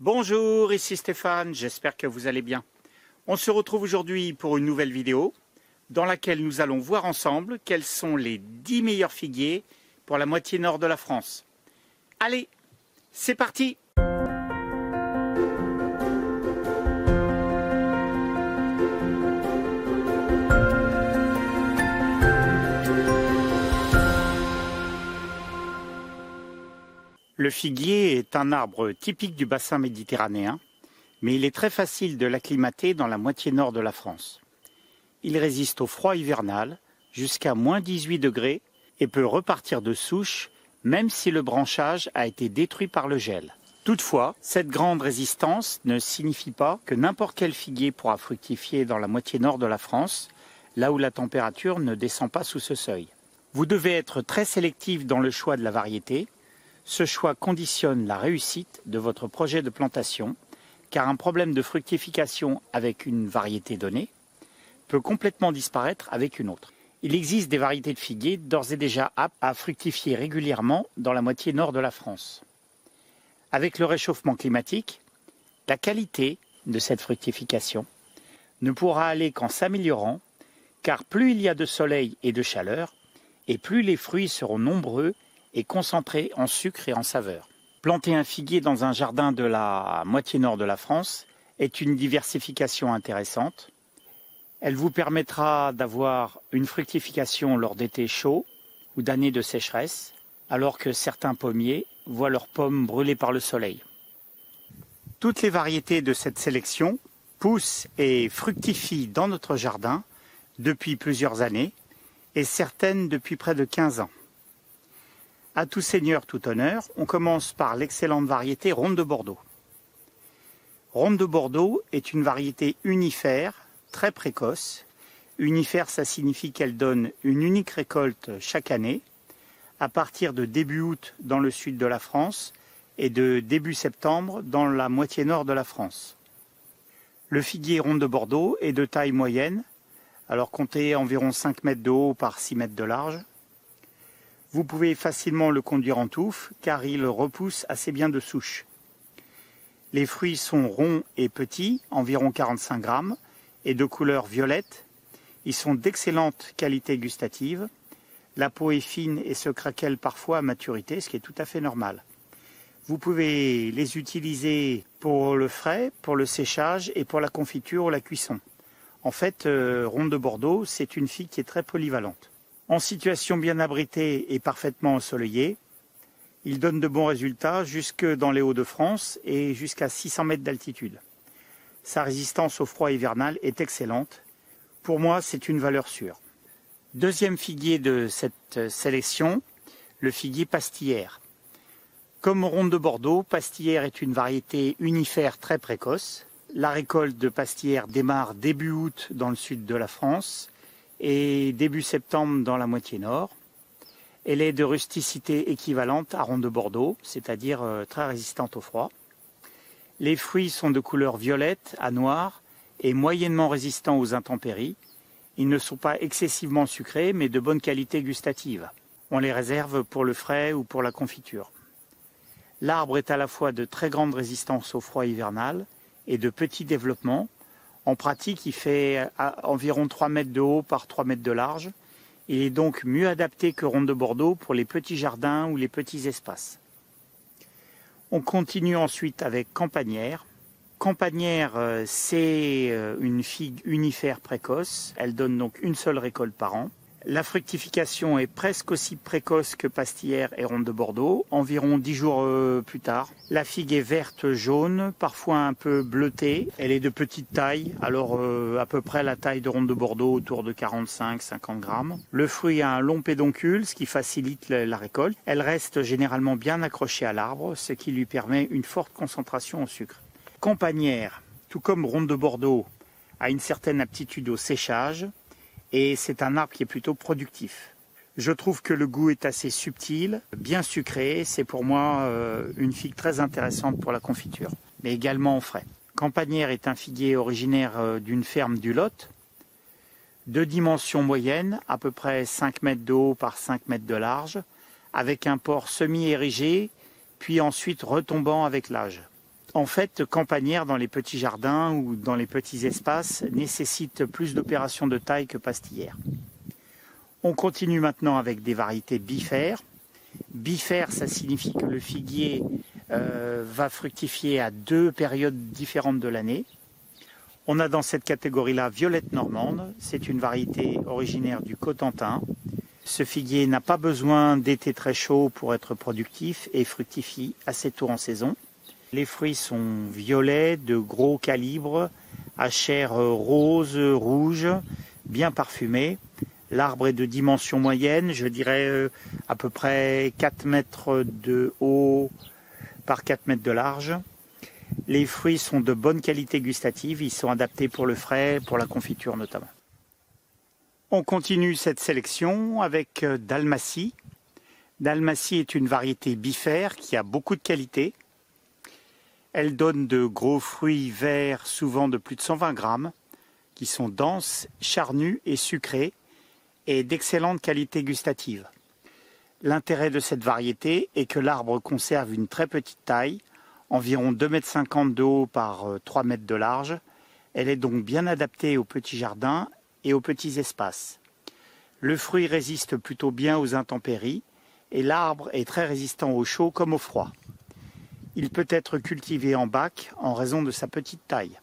Bonjour, ici Stéphane, j'espère que vous allez bien. On se retrouve aujourd'hui pour une nouvelle vidéo dans laquelle nous allons voir ensemble quels sont les 10 meilleurs figuiers pour la moitié nord de la France. Allez, c'est parti Le figuier est un arbre typique du bassin méditerranéen, mais il est très facile de l'acclimater dans la moitié nord de la France. Il résiste au froid hivernal jusqu'à moins 18 degrés et peut repartir de souche même si le branchage a été détruit par le gel. Toutefois, cette grande résistance ne signifie pas que n'importe quel figuier pourra fructifier dans la moitié nord de la France, là où la température ne descend pas sous ce seuil. Vous devez être très sélectif dans le choix de la variété, ce choix conditionne la réussite de votre projet de plantation, car un problème de fructification avec une variété donnée peut complètement disparaître avec une autre. Il existe des variétés de figuiers d'ores et déjà aptes à fructifier régulièrement dans la moitié nord de la France. Avec le réchauffement climatique, la qualité de cette fructification ne pourra aller qu'en s'améliorant, car plus il y a de soleil et de chaleur, et plus les fruits seront nombreux concentré en sucre et en saveur. Planter un figuier dans un jardin de la moitié nord de la France est une diversification intéressante. Elle vous permettra d'avoir une fructification lors d'étés chauds ou d'années de sécheresse, alors que certains pommiers voient leurs pommes brûlées par le soleil. Toutes les variétés de cette sélection poussent et fructifient dans notre jardin depuis plusieurs années et certaines depuis près de 15 ans. À tout seigneur, tout honneur, on commence par l'excellente variété Ronde de Bordeaux. Ronde de Bordeaux est une variété unifère, très précoce. Unifère, ça signifie qu'elle donne une unique récolte chaque année, à partir de début août dans le sud de la France et de début septembre dans la moitié nord de la France. Le figuier Ronde de Bordeaux est de taille moyenne, alors comptez environ 5 mètres de haut par 6 mètres de large. Vous pouvez facilement le conduire en touffe car il repousse assez bien de souche. Les fruits sont ronds et petits, environ 45 grammes, et de couleur violette. Ils sont d'excellente qualité gustative. La peau est fine et se craquelle parfois à maturité, ce qui est tout à fait normal. Vous pouvez les utiliser pour le frais, pour le séchage et pour la confiture ou la cuisson. En fait, euh, Ronde de Bordeaux, c'est une fille qui est très polyvalente. En situation bien abritée et parfaitement ensoleillée, il donne de bons résultats jusque dans les Hauts-de-France et jusqu'à 600 mètres d'altitude. Sa résistance au froid hivernal est excellente. Pour moi, c'est une valeur sûre. Deuxième figuier de cette sélection, le figuier pastillère. Comme ronde de Bordeaux, pastillère est une variété unifère très précoce. La récolte de pastillère démarre début août dans le sud de la France et début septembre dans la moitié nord. Elle est de rusticité équivalente à ronde de Bordeaux, c'est-à-dire euh, très résistante au froid. Les fruits sont de couleur violette à noir et moyennement résistants aux intempéries. Ils ne sont pas excessivement sucrés, mais de bonne qualité gustative. On les réserve pour le frais ou pour la confiture. L'arbre est à la fois de très grande résistance au froid hivernal et de petit développement, en pratique, il fait euh, environ 3 mètres de haut par 3 mètres de large. Il est donc mieux adapté que Ronde de Bordeaux pour les petits jardins ou les petits espaces. On continue ensuite avec Campanière. Campanière, euh, c'est euh, une figue unifère précoce. Elle donne donc une seule récolte par an. La fructification est presque aussi précoce que pastillère et ronde de Bordeaux, environ dix jours euh, plus tard. La figue est verte jaune, parfois un peu bleutée. Elle est de petite taille, alors euh, à peu près la taille de ronde de Bordeaux, autour de 45-50 grammes. Le fruit a un long pédoncule, ce qui facilite la récolte. Elle reste généralement bien accrochée à l'arbre, ce qui lui permet une forte concentration au sucre. Campanière, tout comme ronde de Bordeaux, a une certaine aptitude au séchage, et c'est un arbre qui est plutôt productif. Je trouve que le goût est assez subtil, bien sucré. C'est pour moi euh, une figue très intéressante pour la confiture, mais également en frais. Campanière est un figuier originaire euh, d'une ferme du Lot, de dimension moyenne, à peu près 5 mètres de haut par 5 mètres de large, avec un port semi-érigé, puis ensuite retombant avec l'âge. En fait campagnères dans les petits jardins ou dans les petits espaces nécessitent plus d'opérations de taille que pastillères. On continue maintenant avec des variétés bifères. Bifère, ça signifie que le figuier euh, va fructifier à deux périodes différentes de l'année. On a dans cette catégorie-là Violette Normande. C'est une variété originaire du Cotentin. Ce figuier n'a pas besoin d'été très chaud pour être productif et fructifie assez tôt en saison. Les fruits sont violets, de gros calibre, à chair rose, rouge, bien parfumés. L'arbre est de dimension moyenne, je dirais euh, à peu près 4 mètres de haut par 4 mètres de large. Les fruits sont de bonne qualité gustative, ils sont adaptés pour le frais, pour la confiture notamment. On continue cette sélection avec euh, Dalmatie. Dalmatie est une variété bifère qui a beaucoup de qualité. Elle donne de gros fruits verts, souvent de plus de 120 grammes, qui sont denses, charnus et sucrés, et d'excellente qualité gustative. L'intérêt de cette variété est que l'arbre conserve une très petite taille, environ 2,50 m de haut par 3 euh, m de large. Elle est donc bien adaptée aux petits jardins et aux petits espaces. Le fruit résiste plutôt bien aux intempéries et l'arbre est très résistant au chaud comme au froid. Il peut être cultivé en bac en raison de sa petite taille.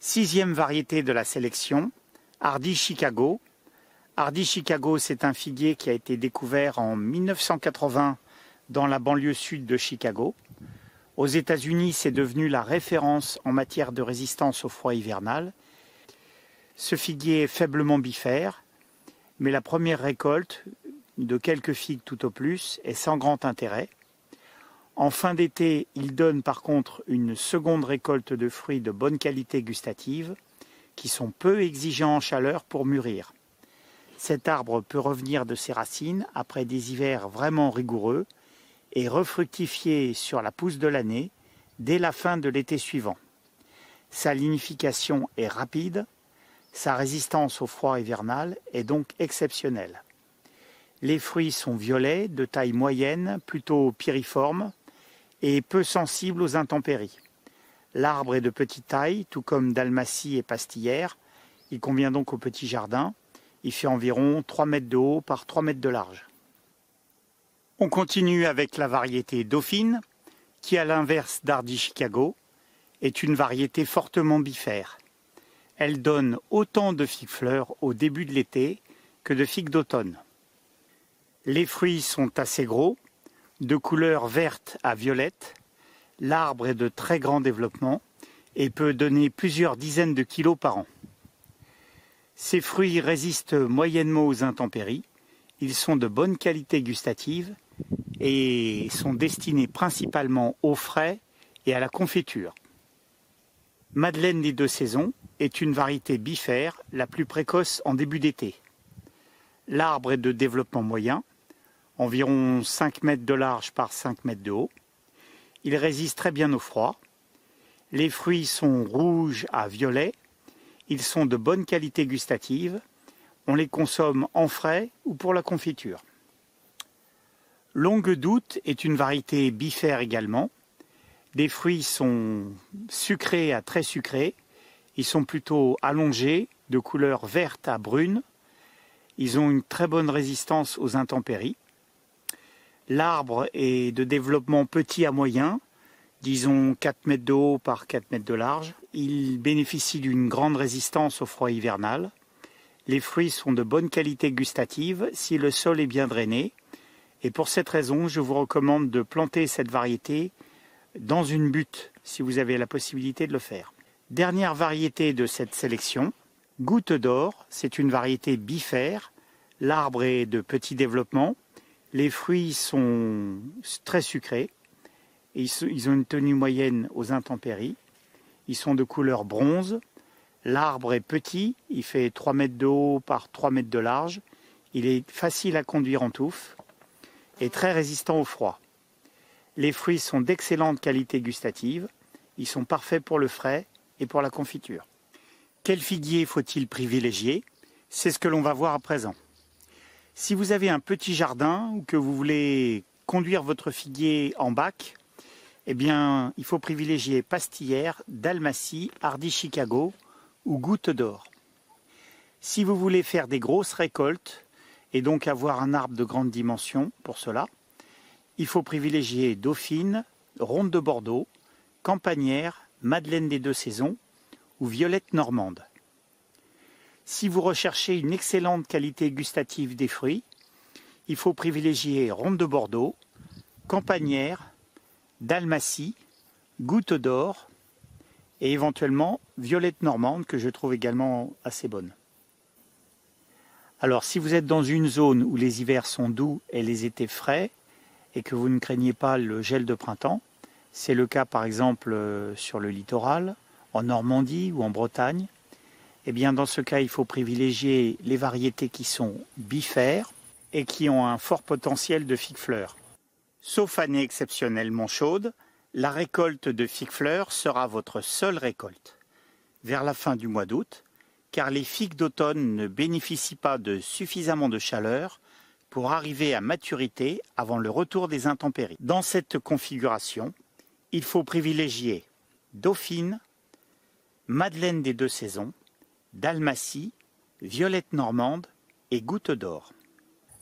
Sixième variété de la sélection, Hardy Chicago. Hardy Chicago, c'est un figuier qui a été découvert en 1980 dans la banlieue sud de Chicago. Aux États-Unis, c'est devenu la référence en matière de résistance au froid hivernal. Ce figuier est faiblement bifère, mais la première récolte, de quelques figues tout au plus, est sans grand intérêt. En fin d'été, il donne par contre une seconde récolte de fruits de bonne qualité gustative qui sont peu exigeants en chaleur pour mûrir. Cet arbre peut revenir de ses racines après des hivers vraiment rigoureux et refructifier sur la pousse de l'année dès la fin de l'été suivant. Sa lignification est rapide, sa résistance au froid hivernal est donc exceptionnelle. Les fruits sont violets, de taille moyenne, plutôt piriformes et peu sensibles aux intempéries. L'arbre est de petite taille, tout comme dalmatie et pastillère. Il convient donc au petit jardin. Il fait environ 3 mètres de haut par 3 mètres de large. On continue avec la variété Dauphine, qui à l'inverse d'Hardy Chicago, est une variété fortement bifère. Elle donne autant de figues fleurs au début de l'été que de figues d'automne. Les fruits sont assez gros, de couleur verte à violette, L'arbre est de très grand développement et peut donner plusieurs dizaines de kilos par an. Ces fruits résistent moyennement aux intempéries. Ils sont de bonne qualité gustative et sont destinés principalement au frais et à la confiture. Madeleine des deux saisons est une variété bifère, la plus précoce en début d'été. L'arbre est de développement moyen, environ 5 mètres de large par 5 mètres de haut. Il résiste très bien au froid. Les fruits sont rouges à violet. Ils sont de bonne qualité gustative. On les consomme en frais ou pour la confiture. Longue d'août est une variété bifère également. Les fruits sont sucrés à très sucrés. Ils sont plutôt allongés, de couleur verte à brune. Ils ont une très bonne résistance aux intempéries. L'arbre est de développement petit à moyen, disons 4 mètres de haut par 4 mètres de large. Il bénéficie d'une grande résistance au froid hivernal. Les fruits sont de bonne qualité gustative si le sol est bien drainé. Et pour cette raison, je vous recommande de planter cette variété dans une butte si vous avez la possibilité de le faire. Dernière variété de cette sélection, Goutte d'or, c'est une variété bifère. L'arbre est de petit développement, les fruits sont très sucrés. ils ont une tenue moyenne aux intempéries. Ils sont de couleur bronze. L'arbre est petit, il fait 3 mètres de haut par 3 mètres de large. Il est facile à conduire en touffe et très résistant au froid. Les fruits sont d'excellente qualité gustative. Ils sont parfaits pour le frais et pour la confiture. Quel figuier faut-il privilégier? C'est ce que l'on va voir à présent. Si vous avez un petit jardin ou que vous voulez conduire votre figuier en bac, eh il faut privilégier Pastillère, Dalmatie, Hardy Chicago ou Goutte d'Or. Si vous voulez faire des grosses récoltes et donc avoir un arbre de grande dimension pour cela, il faut privilégier Dauphine, Ronde de Bordeaux, Campagnère, Madeleine des deux saisons ou Violette normande. Si vous recherchez une excellente qualité gustative des fruits, il faut privilégier Ronde de Bordeaux, Campagnère, Dalmatie, Goutte d'Or et éventuellement Violette normande que je trouve également assez bonne. Alors si vous êtes dans une zone où les hivers sont doux et les étés frais et que vous ne craignez pas le gel de printemps, c'est le cas par exemple euh, sur le littoral, en Normandie ou en Bretagne, eh bien dans ce cas il faut privilégier les variétés qui sont bifères et qui ont un fort potentiel de figues-fleurs. Sauf année exceptionnellement chaude, la récolte de figues-fleurs sera votre seule récolte. Vers la fin du mois d'août, car les figues d'automne ne bénéficient pas de suffisamment de chaleur pour arriver à maturité avant le retour des intempéries. Dans cette configuration, il faut privilégier Dauphine, Madeleine des deux saisons, Dalmatie, Violette normande et Goutte d'or.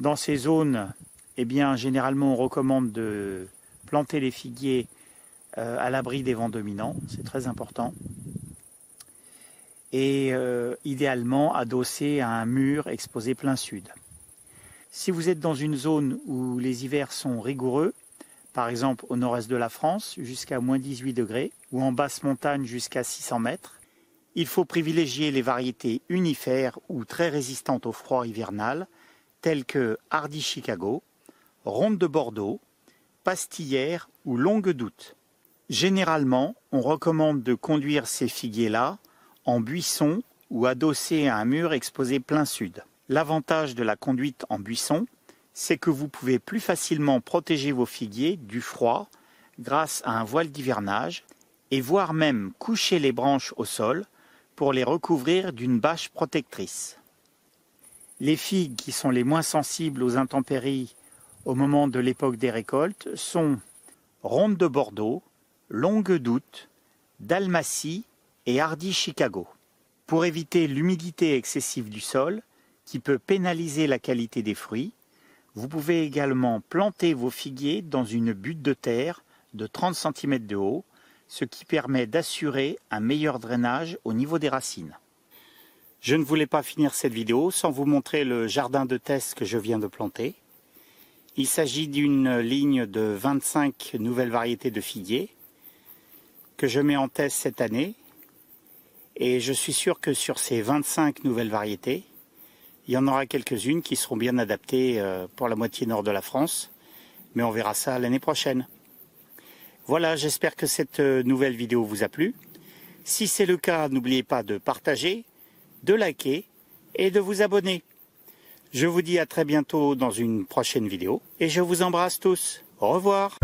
Dans ces zones, eh généralement, on recommande de planter les figuiers euh, à l'abri des vents dominants, c'est très important et euh, idéalement adossé à un mur exposé plein sud. Si vous êtes dans une zone où les hivers sont rigoureux, par exemple au nord-est de la France jusqu'à moins 18 degrés ou en basse montagne jusqu'à 600 mètres, il faut privilégier les variétés unifères ou très résistantes au froid hivernal telles que Hardy Chicago, Ronde de Bordeaux, Pastillère ou Longue d'Août. Généralement, on recommande de conduire ces figuiers-là en buisson ou adossé à un mur exposé plein sud. L'avantage de la conduite en buisson, c'est que vous pouvez plus facilement protéger vos figuiers du froid grâce à un voile d'hivernage et voire même coucher les branches au sol pour les recouvrir d'une bâche protectrice. Les figues qui sont les moins sensibles aux intempéries au moment de l'époque des récoltes sont Ronde de Bordeaux, Longue d'août, Dalmatie et Hardy Chicago. Pour éviter l'humidité excessive du sol, qui peut pénaliser la qualité des fruits, vous pouvez également planter vos figuiers dans une butte de terre de 30 cm de haut, ce qui permet d'assurer un meilleur drainage au niveau des racines. Je ne voulais pas finir cette vidéo sans vous montrer le jardin de test que je viens de planter. Il s'agit d'une ligne de 25 nouvelles variétés de figuiers que je mets en test cette année et je suis sûr que sur ces 25 nouvelles variétés, il y en aura quelques-unes qui seront bien adaptées euh, pour la moitié nord de la France, mais on verra ça l'année prochaine. Voilà, j'espère que cette euh, nouvelle vidéo vous a plu. Si c'est le cas, n'oubliez pas de partager, de liker et de vous abonner. Je vous dis à très bientôt dans une prochaine vidéo et je vous embrasse tous. Au revoir.